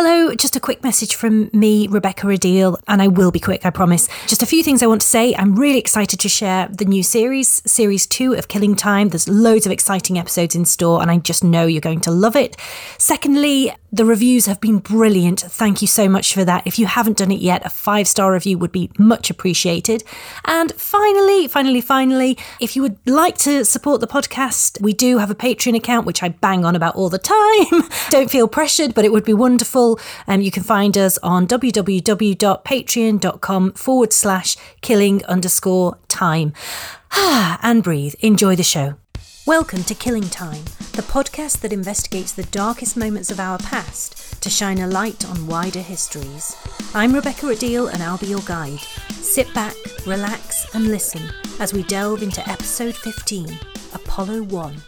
Hello, just a quick message from me, Rebecca Rideal, and I will be quick, I promise. Just a few things I want to say. I'm really excited to share the new series, Series 2 of Killing Time. There's loads of exciting episodes in store, and I just know you're going to love it. Secondly, the reviews have been brilliant. Thank you so much for that. If you haven't done it yet, a five star review would be much appreciated. And finally, finally, finally, if you would like to support the podcast, we do have a Patreon account, which I bang on about all the time. Don't feel pressured, but it would be wonderful. Um, you can find us on www.patreon.com forward slash killing underscore time. and breathe. Enjoy the show. Welcome to Killing Time, the podcast that investigates the darkest moments of our past to shine a light on wider histories. I'm Rebecca Rideal and I'll be your guide. Sit back, relax, and listen as we delve into episode 15 Apollo 1.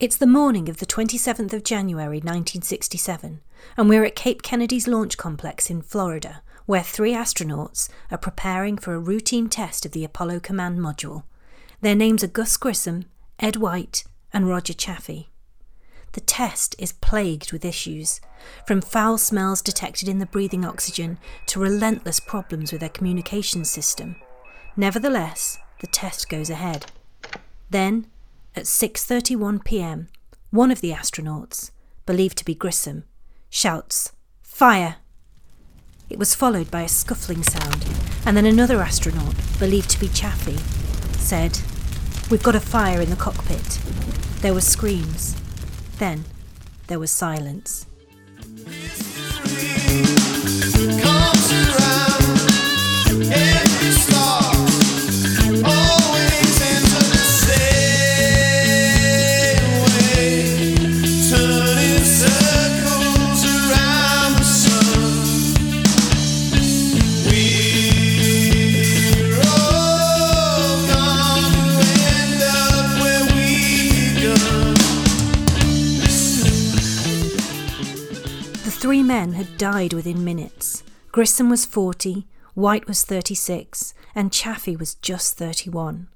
It's the morning of the 27th of January 1967, and we're at Cape Kennedy's launch complex in Florida, where three astronauts are preparing for a routine test of the Apollo Command Module. Their names are Gus Grissom, Ed White, and Roger Chaffee. The test is plagued with issues, from foul smells detected in the breathing oxygen to relentless problems with their communications system. Nevertheless, the test goes ahead. Then, at 6:31 p.m., one of the astronauts, believed to be Grissom, shouts, "Fire!" It was followed by a scuffling sound, and then another astronaut, believed to be Chaffee, said, We've got a fire in the cockpit. There were screams. Then there was silence. Three men had died within minutes. Grissom was 40, White was 36, and Chaffee was just 31.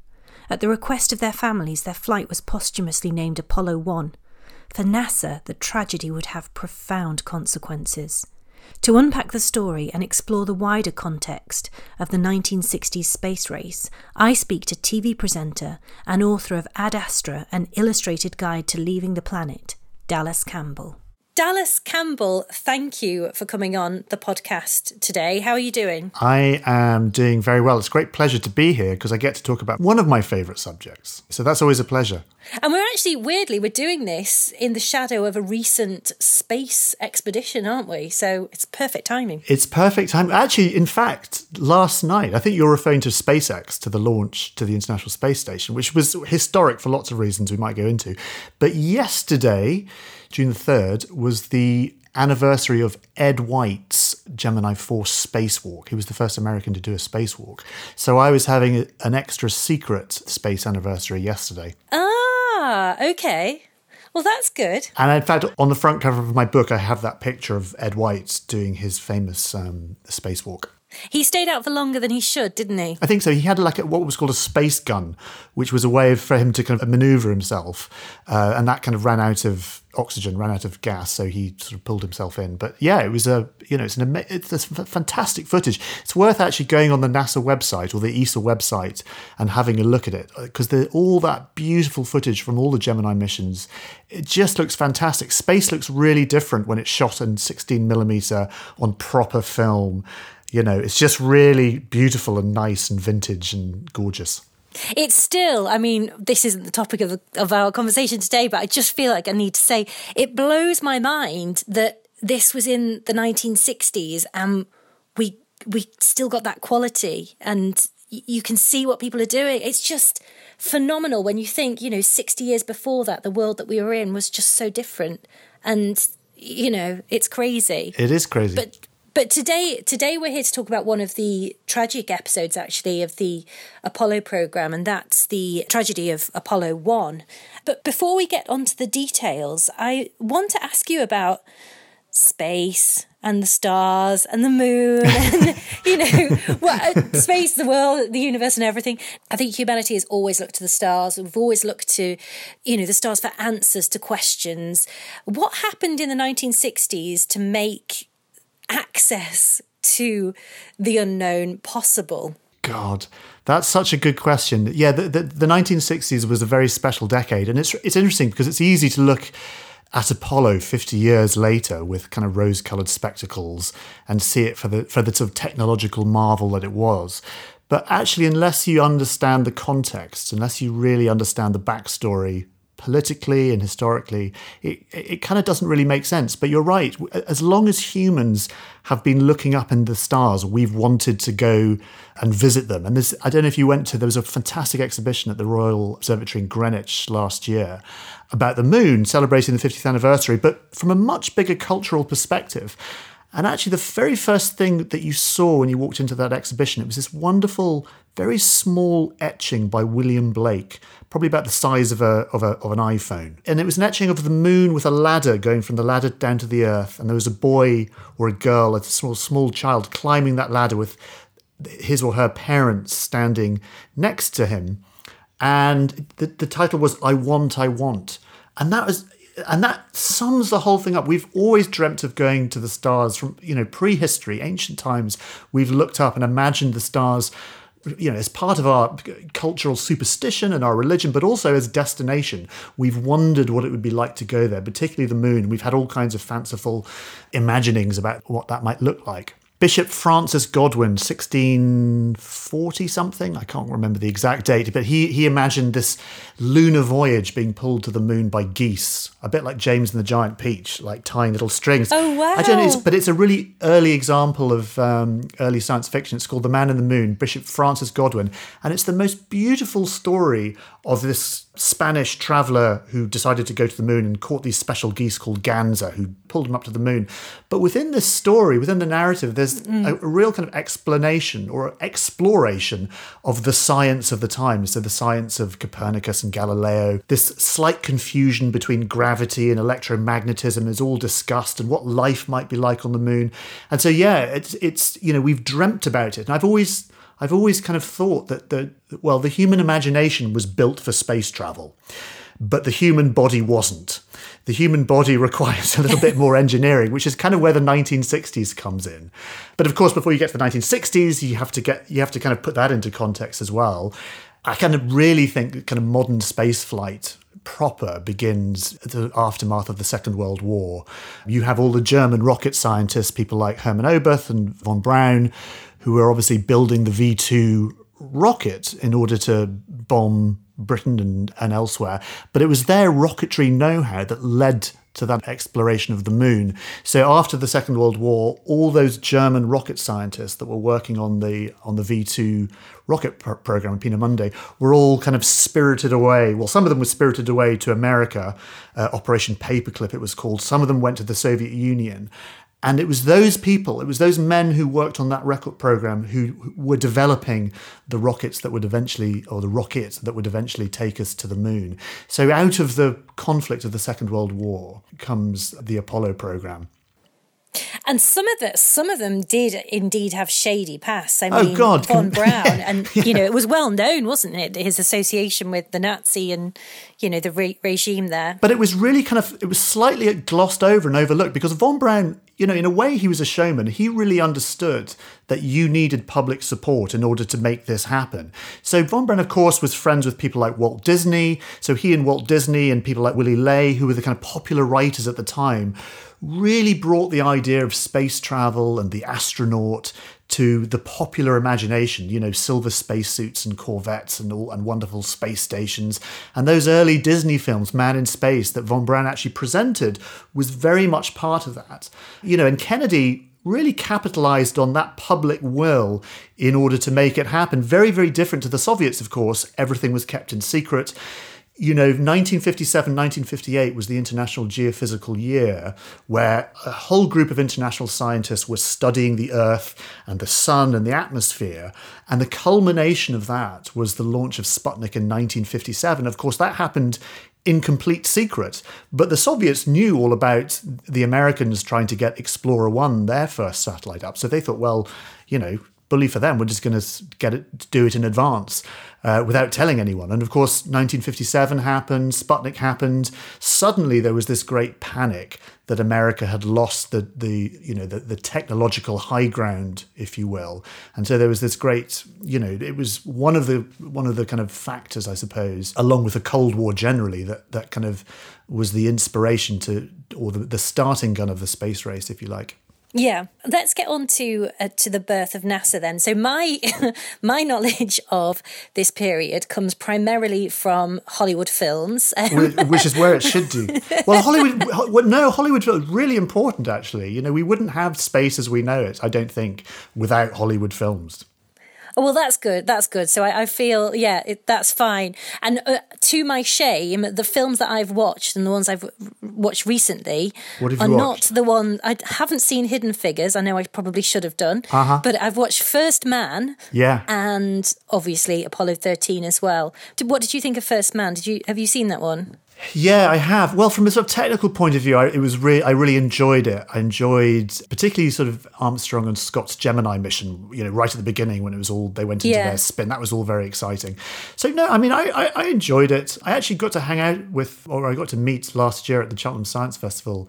At the request of their families, their flight was posthumously named Apollo 1. For NASA, the tragedy would have profound consequences. To unpack the story and explore the wider context of the 1960s space race, I speak to TV presenter and author of Ad Astra, an illustrated guide to leaving the planet, Dallas Campbell. Dallas Campbell, thank you for coming on the podcast today. How are you doing? I am doing very well. It's a great pleasure to be here because I get to talk about one of my favourite subjects. So that's always a pleasure. And we're actually, weirdly, we're doing this in the shadow of a recent space expedition, aren't we? So it's perfect timing. It's perfect time. Actually, in fact, last night, I think you're referring to SpaceX, to the launch to the International Space Station, which was historic for lots of reasons we might go into. But yesterday, June the 3rd, was the anniversary of Ed White's Gemini 4 spacewalk. He was the first American to do a spacewalk. So I was having an extra secret space anniversary yesterday. Ah, Ah, okay. Well, that's good. And in fact, on the front cover of my book, I have that picture of Ed White doing his famous um, spacewalk. He stayed out for longer than he should, didn't he? I think so. He had like a, what was called a space gun, which was a way for him to kind of maneuver himself, uh, and that kind of ran out of oxygen, ran out of gas, so he sort of pulled himself in. But yeah, it was a you know it's an it's f- fantastic footage. It's worth actually going on the NASA website or the ESA website and having a look at it because all that beautiful footage from all the Gemini missions, it just looks fantastic. Space looks really different when it's shot in 16 millimeter on proper film you know, it's just really beautiful and nice and vintage and gorgeous. It's still, I mean, this isn't the topic of, the, of our conversation today, but I just feel like I need to say it blows my mind that this was in the 1960s and we we still got that quality and you can see what people are doing. It's just phenomenal when you think, you know, 60 years before that, the world that we were in was just so different. And, you know, it's crazy. It is crazy. But but today, today we're here to talk about one of the tragic episodes, actually, of the Apollo program, and that's the tragedy of Apollo One. But before we get onto the details, I want to ask you about space and the stars and the moon and you know well, uh, space the world the universe and everything. I think humanity has always looked to the stars. We've always looked to you know the stars for answers to questions. What happened in the 1960s to make access to the unknown possible God, that's such a good question. Yeah, the, the, the, 1960s was a very special decade, and it's it's interesting because it's easy to look at Apollo 50 years later with kind of rose-colored spectacles and see it for the for the sort of technological marvel that it was. But actually, unless you understand the context, unless you really understand the backstory politically and historically, it, it kind of doesn't really make sense. But you're right. As long as humans have been looking up in the stars, we've wanted to go and visit them. And this, I don't know if you went to, there was a fantastic exhibition at the Royal Observatory in Greenwich last year about the moon, celebrating the 50th anniversary, but from a much bigger cultural perspective. And actually, the very first thing that you saw when you walked into that exhibition, it was this wonderful, very small etching by William Blake, probably about the size of a, of a of an iPhone. And it was an etching of the moon with a ladder going from the ladder down to the earth, and there was a boy or a girl, a small small child, climbing that ladder with his or her parents standing next to him. And the, the title was I Want, I Want. And that was and that sums the whole thing up. We've always dreamt of going to the stars from, you know, prehistory, ancient times. We've looked up and imagined the stars, you know, as part of our cultural superstition and our religion, but also as destination. We've wondered what it would be like to go there, particularly the moon. We've had all kinds of fanciful imaginings about what that might look like. Bishop Francis Godwin, 1640 something, I can't remember the exact date, but he, he imagined this lunar voyage being pulled to the moon by geese, a bit like James and the Giant Peach, like tying little strings. Oh, wow. I don't know, but it's a really early example of um, early science fiction. It's called The Man in the Moon, Bishop Francis Godwin, and it's the most beautiful story of this Spanish traveler who decided to go to the moon and caught these special geese called Ganza, who pulled him up to the moon. But within this story, within the narrative, there's mm. a, a, real kind of explanation or exploration of the science of the time. So the science of Copernicus and Galileo, this slight confusion between gravity and electromagnetism is all discussed, and what life might be like on the moon. And so, yeah, it's it's you know we've dreamt about it, and I've always I've always kind of thought that the well, the human imagination was built for space travel, but the human body wasn't. The human body requires a little bit more engineering, which is kind of where the 1960s comes in. But of course, before you get to the 1960s, you have to get you have to kind of put that into context as well. I kind of really think that kind of modern space flight proper begins the aftermath of the Second World War. You have all the German rocket scientists, people like Hermann Oberth and von Braun, who were obviously building the V 2 rocket in order to bomb Britain and, and elsewhere. But it was their rocketry know how that led to that exploration of the moon. So after the Second World War, all those German rocket scientists that were working on the on the V2 rocket pr- program, Peenemünde, were all kind of spirited away. Well, some of them were spirited away to America, uh, Operation Paperclip it was called. Some of them went to the Soviet Union. And it was those people, it was those men who worked on that rocket program who were developing the rockets that would eventually, or the rockets that would eventually take us to the moon. So out of the conflict of the Second World War comes the Apollo program. And some of the some of them did indeed have shady past. I oh, mean, God. von Braun, and yeah. you know, it was well known, wasn't it? His association with the Nazi and you know the re- regime there. But it was really kind of it was slightly glossed over and overlooked because von Braun you know, in a way, he was a showman. He really understood that you needed public support in order to make this happen. So von Braun, of course, was friends with people like Walt Disney. So he and Walt Disney and people like Willy Ley, who were the kind of popular writers at the time, really brought the idea of space travel and the astronaut to the popular imagination, you know, silver spacesuits and Corvettes and all and wonderful space stations. And those early Disney films, Man in Space, that von Braun actually presented, was very much part of that. You know, and Kennedy really capitalized on that public will in order to make it happen. Very, very different to the Soviets, of course. Everything was kept in secret you know, 1957, 1958 was the International Geophysical Year, where a whole group of international scientists were studying the Earth and the Sun and the atmosphere. And the culmination of that was the launch of Sputnik in 1957. Of course, that happened in complete secret. But the Soviets knew all about the Americans trying to get Explorer 1, their first satellite, up. So they thought, well, you know, bully for them. We're just going to get it, do it in advance uh, without telling anyone. And of course, 1957 happened, Sputnik happened. Suddenly, there was this great panic that America had lost the the you know the, the technological high ground, if you will. And so there was this great you know it was one of the one of the kind of factors, I suppose, along with the Cold War generally, that that kind of was the inspiration to or the, the starting gun of the space race, if you like. Yeah, let's get on to uh, to the birth of NASA then. So my my knowledge of this period comes primarily from Hollywood films, which is where it should do. Well, Hollywood, no, Hollywood films really important actually. You know, we wouldn't have space as we know it, I don't think, without Hollywood films. Oh, well, that's good. That's good. So I, I feel, yeah, it, that's fine. And uh, to my shame, the films that I've watched and the ones I've watched recently are watched? not the one. I haven't seen Hidden Figures. I know I probably should have done. Uh-huh. But I've watched First Man. Yeah. And obviously Apollo 13 as well. What did you think of First Man? Did you have you seen that one? Yeah, I have. Well, from a sort of technical point of view, I, it was really I really enjoyed it. I enjoyed particularly sort of Armstrong and Scott's Gemini mission. You know, right at the beginning when it was all they went into yeah. their spin. That was all very exciting. So no, I mean, I, I, I enjoyed it. I actually got to hang out with, or I got to meet last year at the Cheltenham Science Festival.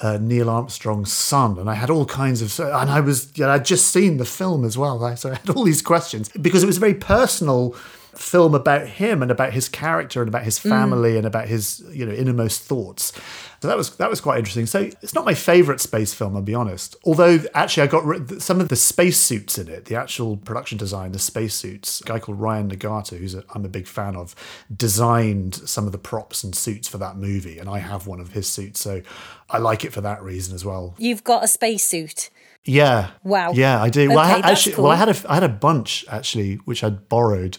Uh, Neil Armstrong's son, and I had all kinds of, and I was, you know, I'd just seen the film as well, so I had all these questions because it was very personal film about him and about his character and about his mm. family mm. and about his you know innermost thoughts. So that was that was quite interesting. So it's not my favorite space film, I'll be honest. Although actually I got some of the spacesuits in it, the actual production design, the spacesuits. A guy called Ryan Nagata, who's i I'm a big fan of, designed some of the props and suits for that movie, and I have one of his suits, so I like it for that reason as well. You've got a space suit. Yeah. Wow. Yeah, I do. Okay, well, I actually, cool. well, I had a, I had a bunch actually, which I'd borrowed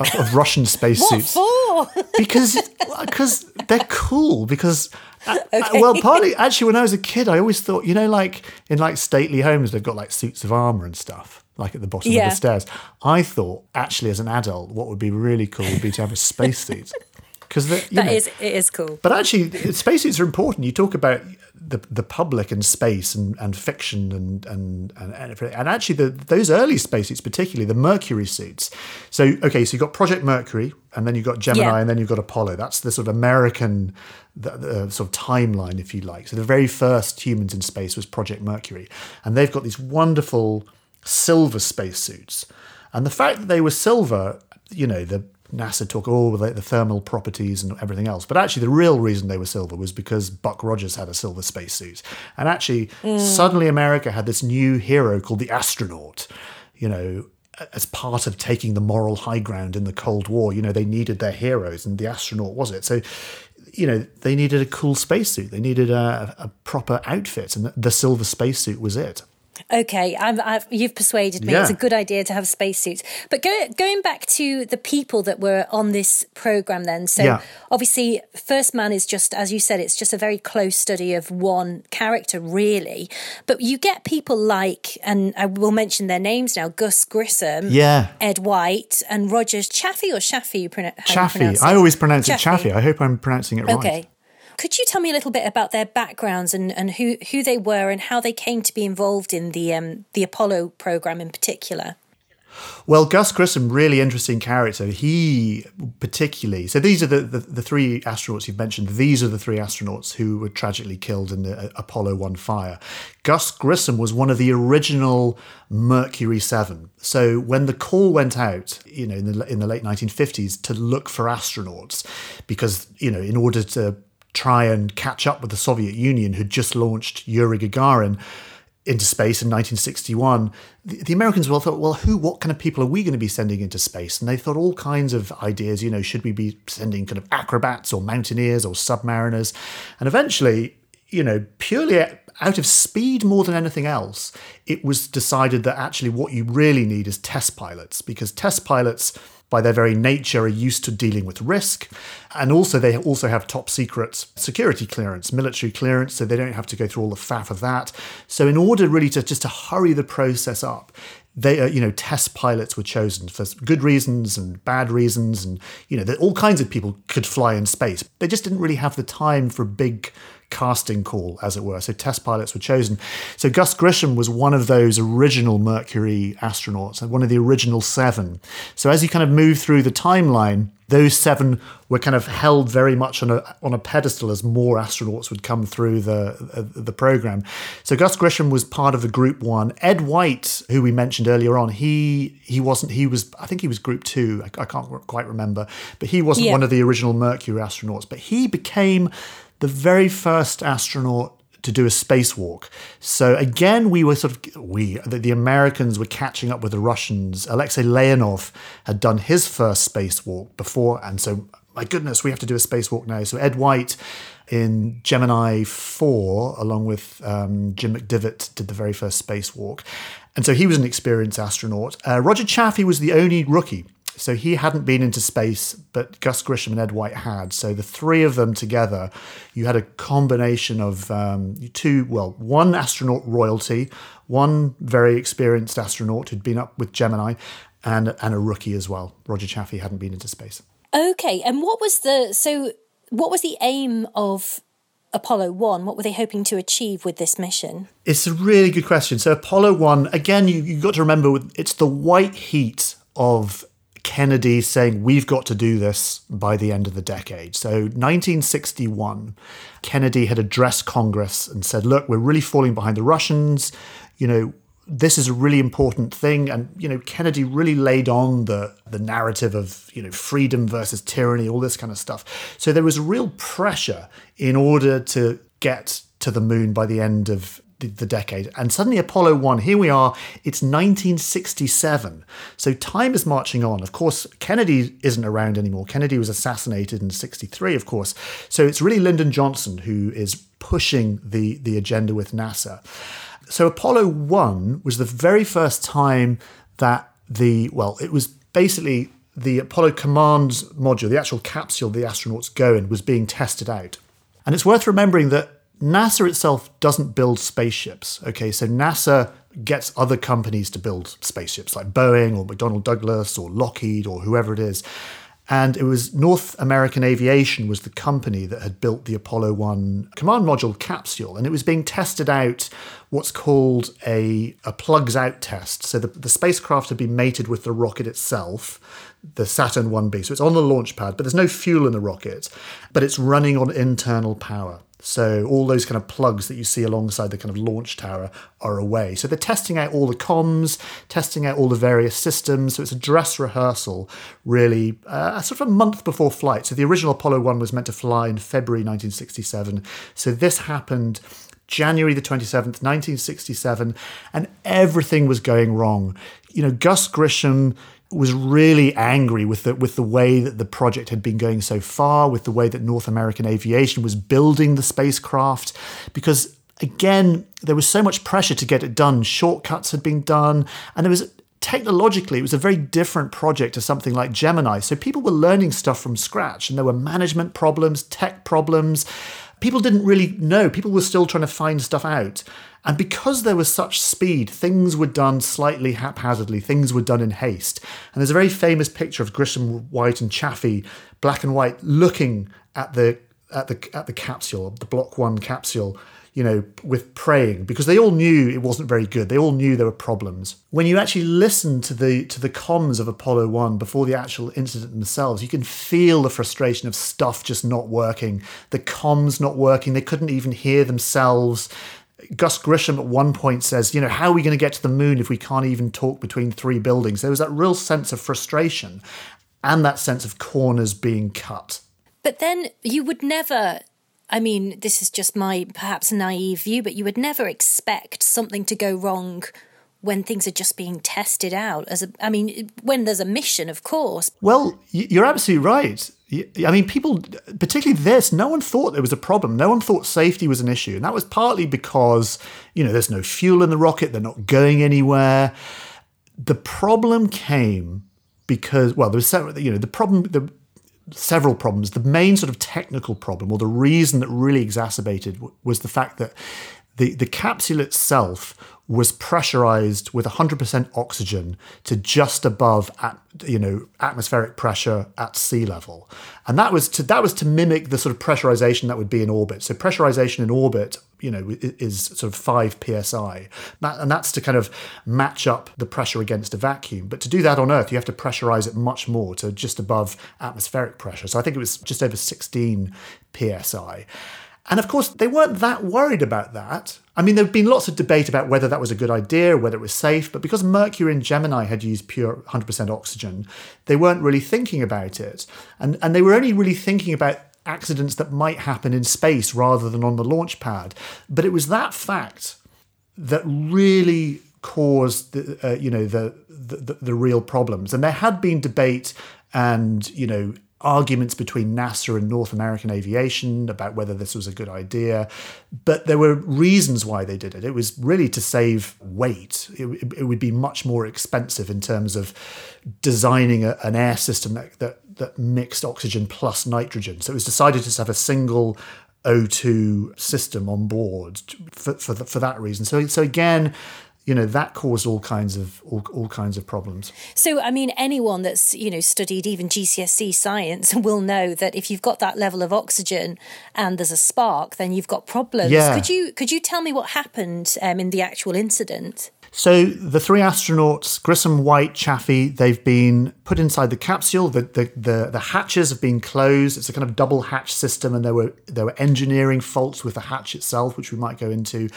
of, of Russian spacesuits. what for? because because they're cool. Because uh, uh, well, partly actually, when I was a kid, I always thought, you know, like in like stately homes, they've got like suits of armor and stuff. Like at the bottom yeah. of the stairs. I thought, actually, as an adult, what would be really cool would be to have a spacesuit because that know, is it is cool. But actually, spacesuits are important. You talk about the the public and space and, and fiction and and and and actually the those early spacesuits, particularly the Mercury suits. So okay, so you've got Project Mercury, and then you've got Gemini, yeah. and then you've got Apollo. That's the sort of American the, the uh, sort of timeline, if you like. So the very first humans in space was Project Mercury, and they've got these wonderful silver spacesuits. And the fact that they were silver, you know, the NASA talk oh the, the, thermal properties and everything else, but actually the real reason they were silver was because Buck Rogers had a silver spacesuit, and actually mm. suddenly America had this new hero called the astronaut, you know. As part of taking the moral high ground in the Cold War, you know, they needed their heroes, and the astronaut was it. So, you know, they needed a cool spacesuit. They needed a, a proper outfit, and the silver spacesuit was it. Okay, I've, I've, you've persuaded me. Yeah. It's a good idea to have spacesuits. But go, going back to the people that were on this program, then. So yeah. obviously, First Man is just, as you said, it's just a very close study of one character, really. But you get people like, and I will mention their names now: Gus Grissom, yeah, Ed White, and Rogers Chaffee or Chaffee. You pronounce Chaffee. I always pronounce Chaffee. it Chaffee. I hope I'm pronouncing it right. Okay. Could you tell me a little bit about their backgrounds and, and who, who they were and how they came to be involved in the um, the Apollo program in particular? Well, Gus Grissom, really interesting character. He particularly, so these are the, the, the, three astronauts you've mentioned. These are the three astronauts who were tragically killed in the uh, Apollo 1 fire. Gus Grissom was one of the original Mercury 7. So when the call went out, you know, in the, in the late 1950s to look for astronauts, because, you know, in order to try and catch up with the Soviet Union, who'd just launched Yuri Gagarin into space in 1961, the, Americans well thought, well, who, what kind of people are we going to be sending into space? And they thought all kinds of ideas. You know, should we be sending kind of acrobats or mountaineers or submariners? And eventually, you know, purely out of speed more than anything else, it was decided that actually what you really need is test pilots because test pilots by their very nature, are used to dealing with risk. And also, they also have top secret security clearance, military clearance, so they don't have to go through all the faff of that. So, in order really to just to hurry the process up, they, uh, you know, test pilots were chosen for good reasons and bad reasons, and you know, all kinds of people could fly in space. They just didn't really have the time for big casting call, as it were. So test pilots were chosen. So Gus Grissom was one of those original Mercury astronauts, one of the original seven. So as you kind of move through the timeline, those seven were kind of held very much on a on a pedestal as more astronauts would come through the uh, the program. So Gus Grissom was part of the group one. Ed White, who we mentioned earlier on, he he wasn't. He was I think he was group two. I, I can't quite remember, but he wasn't yeah. one of the original Mercury astronauts. But he became the very first astronaut to do a spacewalk. So again, we were sort of we the, the, Americans were catching up with the Russians. Alexei Leonov had done his first spacewalk before, and so my goodness, we have to do a spacewalk now. So Ed White in Gemini 4, along with um, Jim McDivitt, did the very first spacewalk. And so he was an experienced astronaut. Uh, Roger Chaffee was the only rookie so he hadn't been into space, but Gus Grissom and Ed White had. So the three of them together, you had a combination of um, two, well, one astronaut royalty, one very experienced astronaut who'd been up with Gemini, and and a rookie as well. Roger Chaffee hadn't been into space. Okay, and what was the so what was the aim of Apollo 1? What were they hoping to achieve with this mission? It's a really good question. So, Apollo 1, again, you, you've got to remember it's the white heat of Kennedy saying, We've got to do this by the end of the decade. So, 1961, Kennedy had addressed Congress and said, Look, we're really falling behind the Russians. You know, this is a really important thing. And, you know, Kennedy really laid on the, the narrative of, you know, freedom versus tyranny, all this kind of stuff. So, there was real pressure in order to get to the moon by the end of the, the decade. And suddenly, Apollo 1, here we are, it's 1967. So time is marching on. Of course, Kennedy isn't around anymore. Kennedy was assassinated in 63, of course. So it's really Lyndon Johnson who is pushing the, the agenda with NASA. So Apollo 1 was the very first time that the, well, it was basically the Apollo command module, the actual capsule the astronauts go in, was being tested out. And it's worth remembering that NASA itself doesn't build spaceships. Okay, so NASA gets other companies to build spaceships like Boeing or McDonnell Douglas or Lockheed or whoever it is. And it was North American Aviation was the company that had built the Apollo 1 command module capsule. And it was being tested out what's called a, a plugs out test. So the, the spacecraft had been mated with the rocket itself, the Saturn 1B. So it's on the launch pad, but there's no fuel in the rocket, but it's running on internal power. So all those kind of plugs that you see alongside the kind of launch tower are away. So they're testing out all the comms, testing out all the various systems. So it's a dress rehearsal, really, uh, sort of a month before flight. So the original Apollo 1 was meant to fly in February 1967. So this happened January the 27th, 1967, and everything was going wrong. You know, Gus Grissom was really angry with the with the way that the project had been going so far, with the way that North American Aviation was building the spacecraft, because again there was so much pressure to get it done. Shortcuts had been done, and there was technologically it was a very different project to something like Gemini. So people were learning stuff from scratch, and there were management problems, tech problems. People didn't really know. People were still trying to find stuff out. And because there was such speed, things were done slightly haphazardly, things were done in haste. And there's a very famous picture of Grissom, White, and Chaffee, black and white, looking at the at the at the capsule, the Block One capsule, you know, with praying because they all knew it wasn't very good. They all knew there were problems. When you actually listen to the to the comms of Apollo One before the actual incident themselves, you can feel the frustration of stuff just not working, the comms not working. They couldn't even hear themselves. Gus Grissom at one point says, you know, how are we going to get to the moon if we can't even talk between three buildings? There was that real sense of frustration and that sense of corners being cut. But then you would never, I mean, this is just my perhaps naive view, but you would never expect something to go wrong when things are just being tested out as a i mean when there's a mission of course well you're absolutely right I mean, people, particularly this, no one thought there was a problem. No one thought safety was an issue. And that was partly because, you know, there's no fuel in the rocket, they're not going anywhere. The problem came because, well, there's several, you know, the problem, the several problems. The main sort of technical problem, or the reason that really exacerbated, was the fact that the, the capsule itself was pressurized with 100% oxygen to just above at, you know atmospheric pressure at sea level. And that was to that was to mimic the sort of pressurization that would be in orbit. So pressurization in orbit you know is sort of 5 psi that, and that's to kind of match up the pressure against a vacuum. But to do that on earth you have to pressurize it much more to just above atmospheric pressure. So i think it was just over 16 psi and of course, they weren't that worried about that. I mean, there had been lots of debate about whether that was a good idea, whether it was safe, but because Mercury and Gemini had used pure 100% oxygen, they weren't really thinking about it. And, and they were only really thinking about accidents that might happen in space rather than on the launch pad. But it was that fact that really caused the, uh, you know the, the the real problems and there had been debate and you know arguments between NASA and North American aviation about whether this was a good idea. But there were reasons why they did it. It was really to save weight. It, it would be much more expensive in terms of designing a, an air system that, that, that mixed oxygen plus nitrogen. So it was decided to have a single O2 system on board for, for, the, for that reason. So, so again, you know that caused all kinds of all, all kinds of problems. So i mean anyone that's you know studied even gcse science will know that if you've got that level of oxygen and there's a spark then you've got problems. Yeah. could you could you tell me what happened um, in the actual incident so the three astronauts, Grissom, White, Chaffee, they've been put inside the capsule. The, the, the, the, hatches have been closed. It's a kind of double hatch system, and there were there were engineering faults with the hatch itself, which we might go into.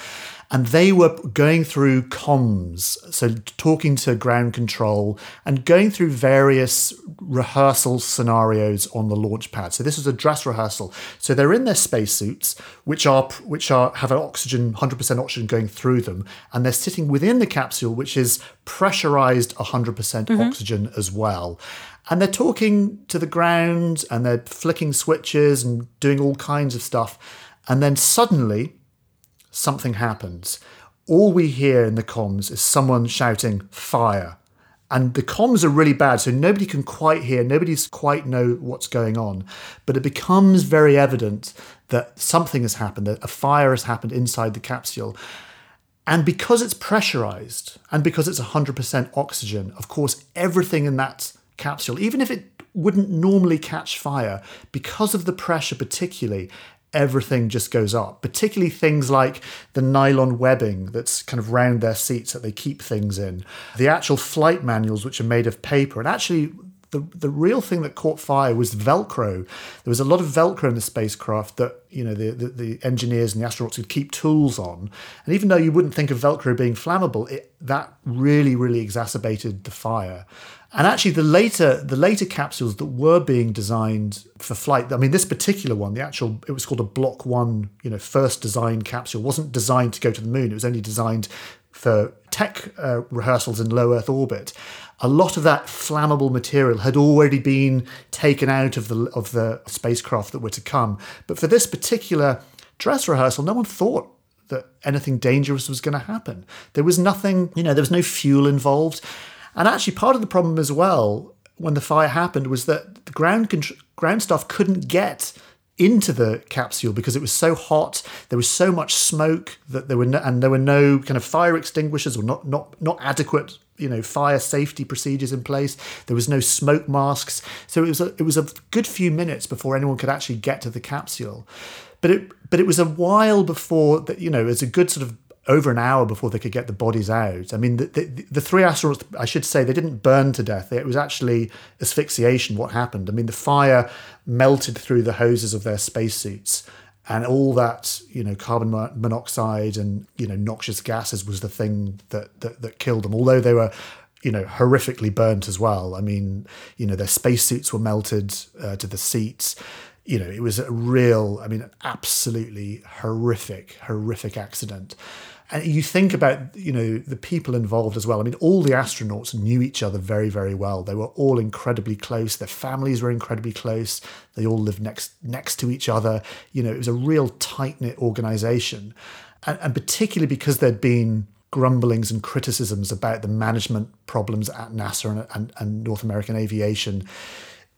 And they were going through comms, so talking to ground control and going through various rehearsal scenarios on the launch pad. So this was a dress rehearsal. So they're in their spacesuits, which are which are have an oxygen, 100% oxygen going through them, and they're sitting within the capsule, which is pressurized 100% mm hmm oxygen as well. And they're talking to the ground and they're flicking switches and doing all kinds of stuff. And then suddenly, something happens. All we hear in the comms is someone shouting, fire. And the comms are really bad, so nobody can quite hear, nobody's quite know what's going on. But it becomes very evident that something has happened, that a fire has happened inside the capsule. And because it's pressurized and because it's 100% oxygen, of course, everything in that capsule, even if it wouldn't normally catch fire, because of the pressure, particularly, everything just goes up, particularly things like the nylon webbing that's kind of round their seats that they keep things in, the actual flight manuals, which are made of paper. And actually, the, the real thing that caught fire was Velcro. There was a lot of Velcro in the spacecraft that you know the, the, the, engineers and the astronauts could keep tools on. And even though you wouldn't think of Velcro being flammable, it, that really really exacerbated the fire. And actually, the later the later capsules that were being designed for flight, I mean, this particular one, the actual it was called a Block One, you know, first designed capsule, wasn't designed to go to the moon. It was only designed for tech uh, rehearsals in low Earth orbit a lot of that flammable material had already been taken out of the of the spacecraft that were to come. But for this particular dress rehearsal, no one thought that anything dangerous was going to happen. There was nothing, you know, there was no fuel involved. And actually, part of the problem as well when the fire happened was that the ground ground staff couldn't get into the capsule because it was so hot. There was so much smoke that there were no, and there were no kind of fire extinguishers or not not not adequate you know fire safety procedures in place. There was no smoke masks, so it was a, it was a good few minutes before anyone could actually get to the capsule. But it but it was a while before that you know was a good sort of over an hour before they could get the bodies out. I mean, the, the, the, three astronauts, I should say, they didn't burn to death. It was actually asphyxiation what happened. I mean, the fire melted through the hoses of their spacesuits and all that you know carbon monoxide and you know noxious gases was the thing that that, that killed them although they were you know horrifically burnt as well i mean you know their spacesuits were melted uh, to the seats you know it was a real i mean absolutely horrific horrific accident and you think about you know the people involved as well. I mean all the astronauts knew each other very very well. They were all incredibly close. Their families were incredibly close. They all lived next next to each other. You know it was a real tight knit organization. And, and particularly because there'd been grumblings and criticisms about the management problems at nasa and, and, and north american aviation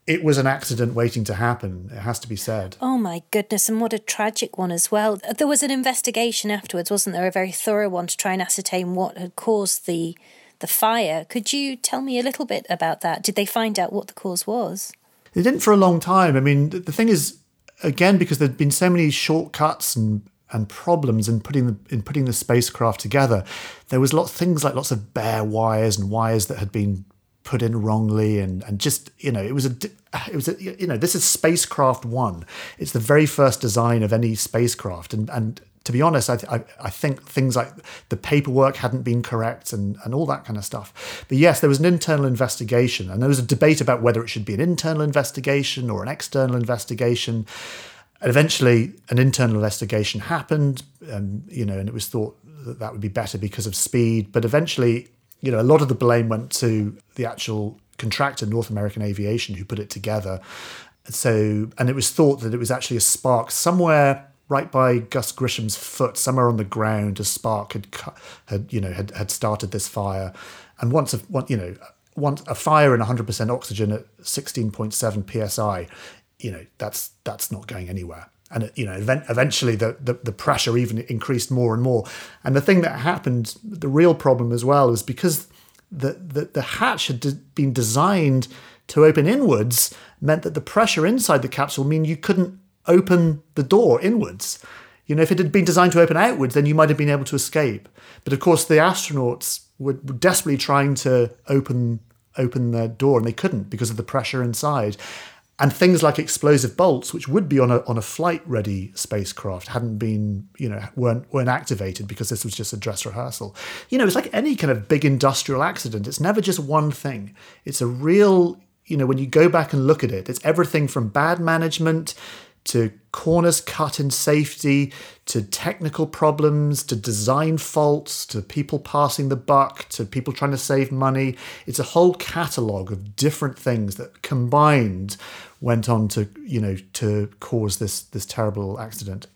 it was an accident waiting to happen. It has to be said. Oh my goodness, and what a tragic one as well. There was an investigation afterwards, wasn't there? A very thorough one to try and ascertain what had caused the the fire. Could you tell me a little bit about that? Did they find out what the cause was? They didn't for a long time. I mean, the thing is, again, because there'd been so many shortcuts and and problems in putting the in putting the spacecraft together, there was lots things like lots of bare wires and wires that had been put in wrongly and and just you know it was a uh, it was a, you know this is spacecraft one. It's the very first design of any spacecraft. And and to be honest I, I, I think things like the paperwork hadn't been correct and and all that kind of stuff. But yes there was an internal investigation and there was a debate about whether it should be an internal investigation or an external investigation. And eventually an internal investigation happened and you know and it was thought that that would be better because of speed. But eventually you know, a lot of the blame went to the actual contractor, North American Aviation, who put it together. So, and it was thought that it was actually a spark somewhere right by Gus Grissom's foot, somewhere on the ground. A spark had, had you know, had, had started this fire, and once, a, one, you know, once a fire in 100% oxygen at 16.7 psi, you know, that's that's not going anywhere and you know eventually the, the, the pressure even increased more and more. And the thing that happened the real problem as well is because the the, the hatch had de- been designed to open inwards meant that the pressure inside the capsule mean you couldn't open the door inwards. You know if it had been designed to open outwards then you might have been able to escape. But of course the astronauts were desperately trying to open open the door and they couldn't because of the pressure inside and things like explosive bolts, which would be on a on a flight ready spacecraft, hadn't been you know weren't weren't activated because this was just a dress rehearsal. You know, it's like any kind of big industrial accident. It's never just one thing. It's a real you know when you go back and look at it, it's everything from bad management to corners cut in safety, to technical problems, to design faults, to people passing the buck, to people trying to save money. It's a whole catalogue of different things that combined went on to, you know, to cause this this terrible accident.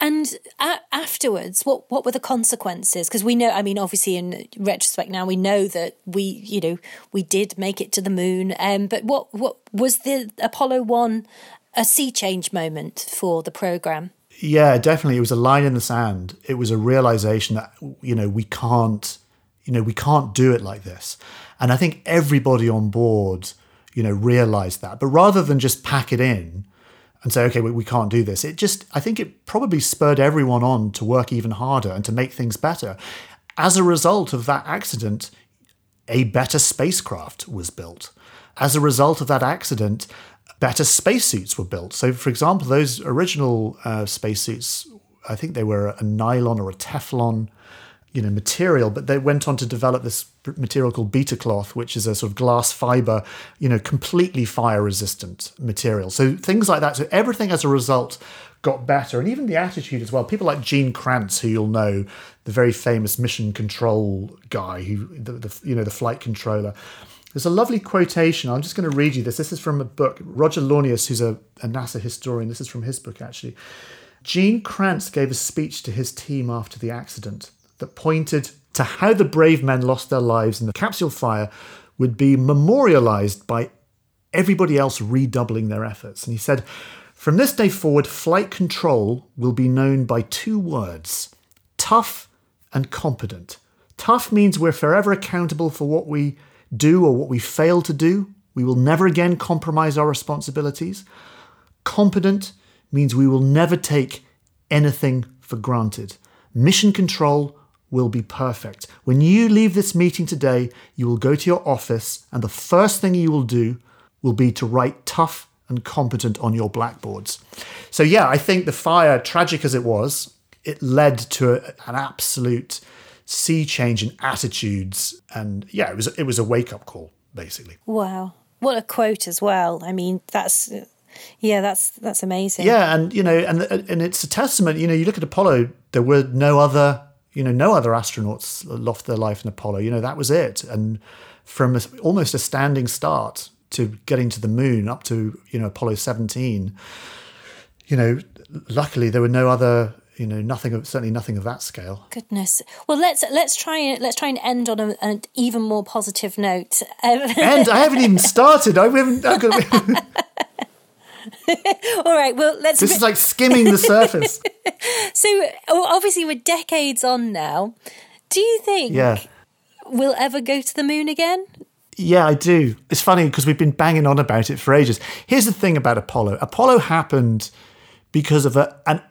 And a- afterwards, what what were the consequences? Because we know, I mean, obviously in retrospect now, we know that we, you know, we did make it to the moon. Um, but what what was the Apollo one a sea change moment for the program. Yeah, definitely. It was a line in the sand. It was a realization that you know we can't, you know, we can't do it like this. And I think everybody on board, you know, realized that. But rather than just pack it in and say, okay, we, we can't do this, it just, I think it probably spurred everyone on to work even harder and to make things better. As a result of that accident, a better spacecraft was built. As a result of that accident, better spacesuits were built. So, for example, those original uh, spacesuits, I think they were a nylon or a Teflon, you know, material, but they went on to develop this material called beta cloth, which is a sort of glass fiber, you know, completely fire resistant material. So things like that. So everything as a result got better, and even the attitude as well. People like Gene Kranz, who you'll know, the very famous mission control guy, who the, the you know the flight controller there's a lovely quotation. I'm just going to read you this. This is from a book. Roger Launius, who's a, a NASA historian, this is from his book actually. Gene Kranz gave a speech to his team after the accident that pointed to how the brave men lost their lives in the capsule fire would be memorialized by everybody else redoubling their efforts. And he said, From this day forward, flight control will be known by two words tough and competent. Tough means we're forever accountable for what we do or what we fail to do. We will never again compromise our responsibilities. Competent means we will never take anything for granted. Mission control will be perfect. When you leave this meeting today, you will go to your office, and the first thing you will do will be to write tough and competent on your blackboards. So, yeah, I think the fire, tragic as it was, it led to an absolute sea change in attitudes. And yeah, it was it was a wake up call basically. Wow, what a quote as well. I mean, that's yeah, that's that's amazing. Yeah, and you know, and and it's a testament. You know, you look at Apollo. There were no other, you know, no other astronauts lost their life in Apollo. You know, that was it. And from a, almost a standing start to getting to the moon up to you know Apollo 17, you know, luckily there were no other you know, nothing of certainly nothing of that scale. Goodness. Well, let's let's try and let's try and end on a, an even more positive note. Um, and I haven't even started. I haven't. I've got All right. Well, let's. This is like skimming the surface. so obviously, we're decades on now. Do you think? Yeah. We'll ever go to the moon again? Yeah, I do. It's funny because we've been banging on about it for ages. Here's the thing about Apollo. Apollo happened because of a, an,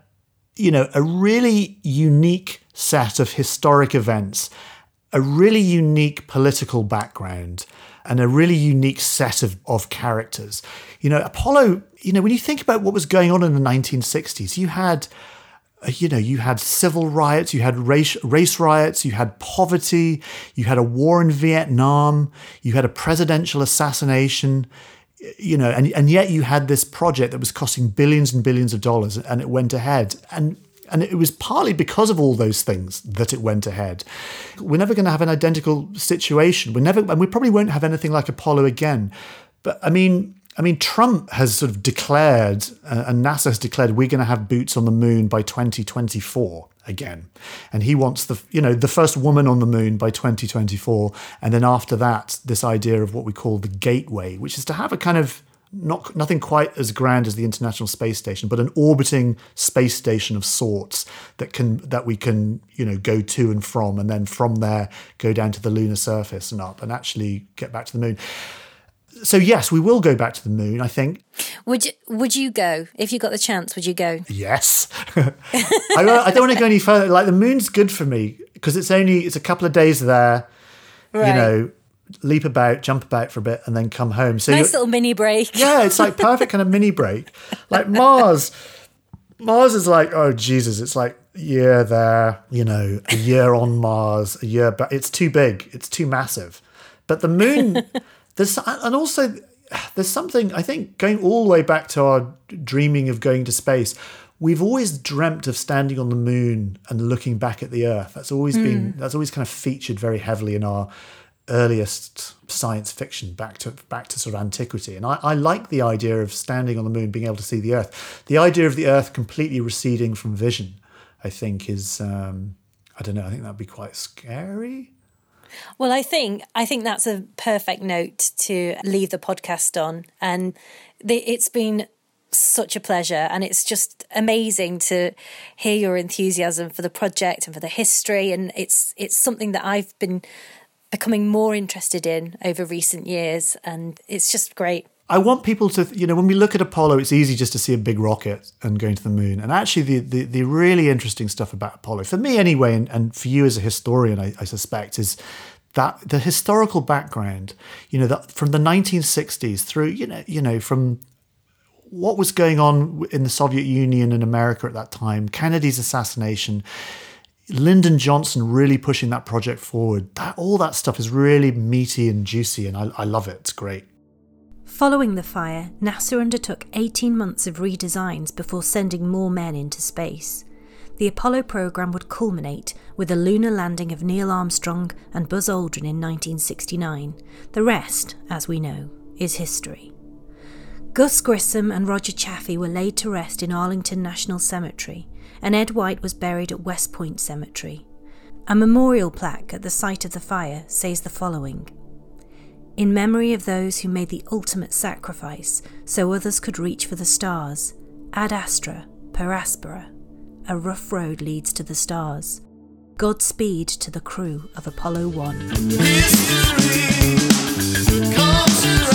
you know, a really unique set of historic events, a really unique political background, and a really unique set of, of characters. You know, Apollo, you know, when you think about what was going on in the 1960s, you had uh, you know, you had civil riots, you had race, race riots, you had poverty, you had a war in Vietnam, you had a presidential assassination, you know, and, and yet you had this project that was costing billions and billions of dollars and it went ahead. And and it was partly because of all those things that it went ahead. We're never going to have an identical situation. We're never, and we probably won't have anything like Apollo again. But I mean, I mean, Trump has sort of declared, uh, and NASA has declared, we're going to have boots on the moon by 2024 again, and he wants the you know the first woman on the moon by 2024, and then after that, this idea of what we call the gateway, which is to have a kind of not nothing quite as grand as the International Space Station, but an orbiting space station of sorts that can that we can you know go to and from, and then from there go down to the lunar surface and up, and actually get back to the moon so yes, we will go back to the moon. I think. Would you Would you go if you got the chance? Would you go? Yes. I, I, don't want to go any further. Like the moon's good for me because it's only it's a couple of days there. Right. You know, leap about, jump about for a bit, and then come home. So nice little mini break. Yeah, it's like perfect kind of mini break. Like Mars. Mars is like, oh Jesus, it's like year there, you know, a year on Mars, a year, but it's too big, it's too massive. But the moon, there's and also there's something I think going all the way back to our dreaming of going to space. We've always dreamt of standing on the moon and looking back at the Earth. That's always mm. been that's always kind of featured very heavily in our earliest science fiction back to back to sort of antiquity. And I, I, like the idea of standing on the moon, being able to see the Earth. The idea of the Earth completely receding from vision, I think, is um, I don't know. I think that'd be quite scary. Well, I think I think that's a perfect note to leave the podcast on, and the, it's been such a pleasure and it's just amazing to hear your enthusiasm for the project and for the history. And it's it's something that I've been becoming more interested in over recent years and it's just great I want people to, you know, when we look at Apollo, it's easy just to see a big rocket and going to the moon. And actually, the the, the really interesting stuff about Apollo, for me anyway, and, and for you as a historian, I, I suspect, is that the historical background, you know, that from the 1960s through, you know, you know, from what was going on in the Soviet Union and America at that time, Kennedy's assassination, Lyndon Johnson really pushing that project forward. That all that stuff is really meaty and juicy, and I, I love it. It's great. Following the fire, NASA undertook 18 months of redesigns before sending more men into space the Apollo program would culminate with the lunar landing of Neil Armstrong and Buzz Aldrin in 1969. The rest, as we know, is history. Gus Grissom and Roger Chaffee were laid to rest in Arlington National Cemetery, and Ed White was buried at West Point Cemetery. A memorial plaque at the site of the fire says the following In memory of those who made the ultimate sacrifice so others could reach for the stars, ad astra per aspera a rough road leads to the stars. Godspeed to the crew of Apollo 1.